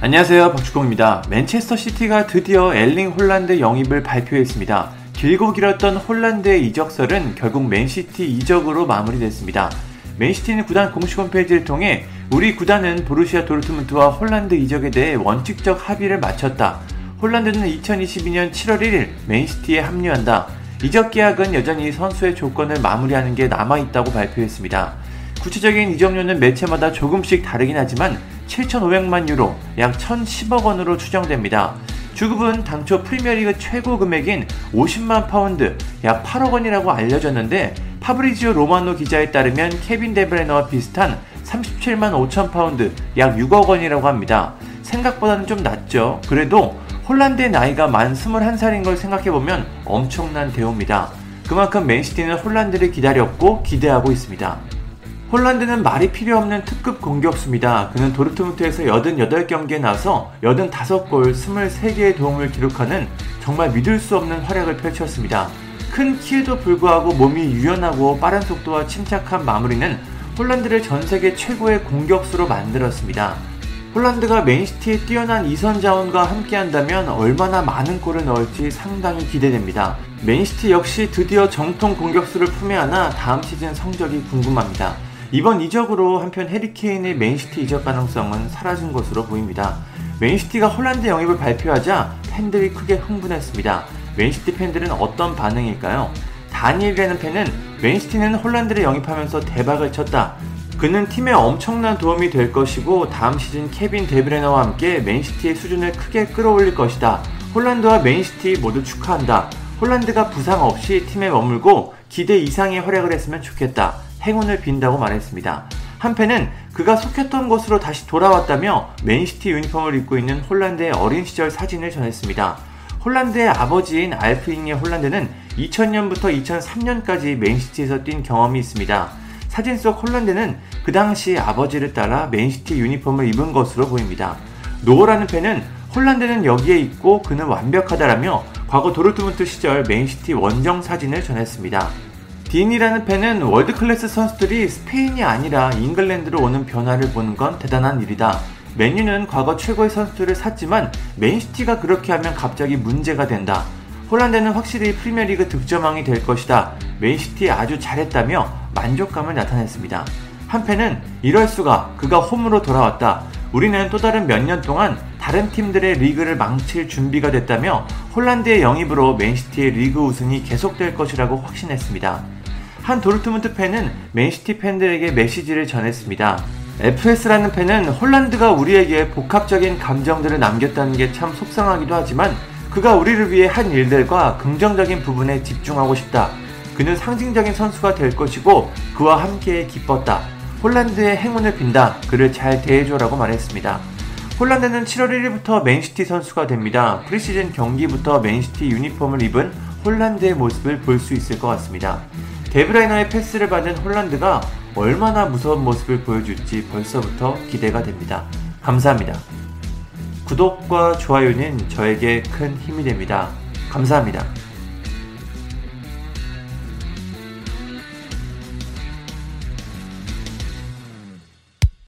안녕하세요. 박주공입니다. 맨체스터 시티가 드디어 엘링 홀란드 영입을 발표했습니다. 길고 길었던 홀란드의 이적설은 결국 맨시티 이적으로 마무리됐습니다. 맨시티는 구단 공식 홈페이지를 통해 우리 구단은 보루시아 도르트문트와 홀란드 이적에 대해 원칙적 합의를 마쳤다. 홀란드는 2022년 7월 1일 맨시티에 합류한다. 이적 계약은 여전히 선수의 조건을 마무리하는 게 남아있다고 발표했습니다. 구체적인 이적료는 매체마다 조금씩 다르긴 하지만 7,500만 유로, 약 1,010억 원으로 추정됩니다. 주급은 당초 프리미어리그 최고 금액인 50만 파운드, 약 8억 원이라고 알려졌는데 파브리지오 로마노 기자에 따르면 케빈 데브레너와 비슷한 37만 5천 파운드, 약 6억 원이라고 합니다. 생각보다는 좀 낮죠. 그래도 홀란드의 나이가 만 21살인 걸 생각해보면 엄청난 대우입니다. 그만큼 맨시티는 홀란드를 기다렸고 기대하고 있습니다. 홀란드는 말이 필요 없는 특급 공격수입니다. 그는 도르트문트에서 88경기에 나서 85골 23개의 도움을 기록하는 정말 믿을 수 없는 활약을 펼쳤습니다. 큰 키에도 불구하고 몸이 유연하고 빠른 속도와 침착한 마무리는 홀란드를 전 세계 최고의 공격수로 만들었습니다. 홀란드가 맨시티의 뛰어난 이선 자원과 함께한다면 얼마나 많은 골을 넣을지 상당히 기대됩니다. 맨시티 역시 드디어 정통 공격수를 품에 안아 다음 시즌 성적이 궁금합니다. 이번 이적으로 한편 해리케인의 맨시티 이적 가능성은 사라진 것으로 보입니다. 맨시티가 홀란드 영입을 발표하자 팬들이 크게 흥분했습니다. 맨시티 팬들은 어떤 반응일까요? 다니엘이라는 팬은 맨시티는 홀란드를 영입하면서 대박을 쳤다. 그는 팀에 엄청난 도움이 될 것이고 다음 시즌 케빈 데브레너와 함께 맨시티의 수준을 크게 끌어올릴 것이다. 홀란드와 맨시티 모두 축하한다. 홀란드가 부상 없이 팀에 머물고 기대 이상의 활약을 했으면 좋겠다. 행운을 빈다고 말했습니다. 한 팬은 그가 속했던 곳으로 다시 돌아왔다며 맨시티 유니폼을 입고 있는 홀란드의 어린 시절 사진을 전했습니다. 홀란드의 아버지인 알프잉에 홀란드는 2000년부터 2003년까지 맨시티에서 뛴 경험이 있습니다. 사진 속 홀란드는 그 당시 아버지를 따라 맨시티 유니폼을 입은 것으로 보입니다. 노어라는 팬은 홀란드는 여기에 있고 그는 완벽하다라며 과거 도르트문트 시절 맨시티 원정 사진을 전했습니다. 딘이라는 팬은 월드클래스 선수들이 스페인이 아니라 잉글랜드로 오는 변화를 보는 건 대단한 일이다. 맨유는 과거 최고의 선수들을 샀지만 맨시티가 그렇게 하면 갑자기 문제가 된다. 홀란드는 확실히 프리미어리그 득점왕이 될 것이다. 맨시티 아주 잘했다며 만족감을 나타냈습니다. 한 팬은 이럴 수가 그가 홈으로 돌아왔다. 우리는 또 다른 몇 년 동안 다른 팀들의 리그를 망칠 준비가 됐다며 홀란드의 영입으로 맨시티의 리그 우승이 계속될 것이라고 확신했습니다. 한 도르트문트 팬은 맨시티 팬들에게 메시지를 전했습니다. FS라는 팬은 홀란드가 우리에게 복합적인 감정들을 남겼다는 게 참 속상하기도 하지만 그가 우리를 위해 한 일들과 긍정적인 부분에 집중하고 싶다. 그는 상징적인 선수가 될 것이고 그와 함께 기뻤다. 홀란드의 행운을 빈다. 그를 잘 대해줘라고 말했습니다. 홀란드는 7월 1일부터 맨시티 선수가 됩니다. 프리시즌 경기부터 맨시티 유니폼을 입은 홀란드의 모습을 볼 수 있을 것 같습니다. 데브라이너의 패스를 받은 홀란드가 얼마나 무서운 모습을 보여줄지 벌써부터 기대가 됩니다. 감사합니다. 구독과 좋아요는 저에게 큰 힘이 됩니다. 감사합니다.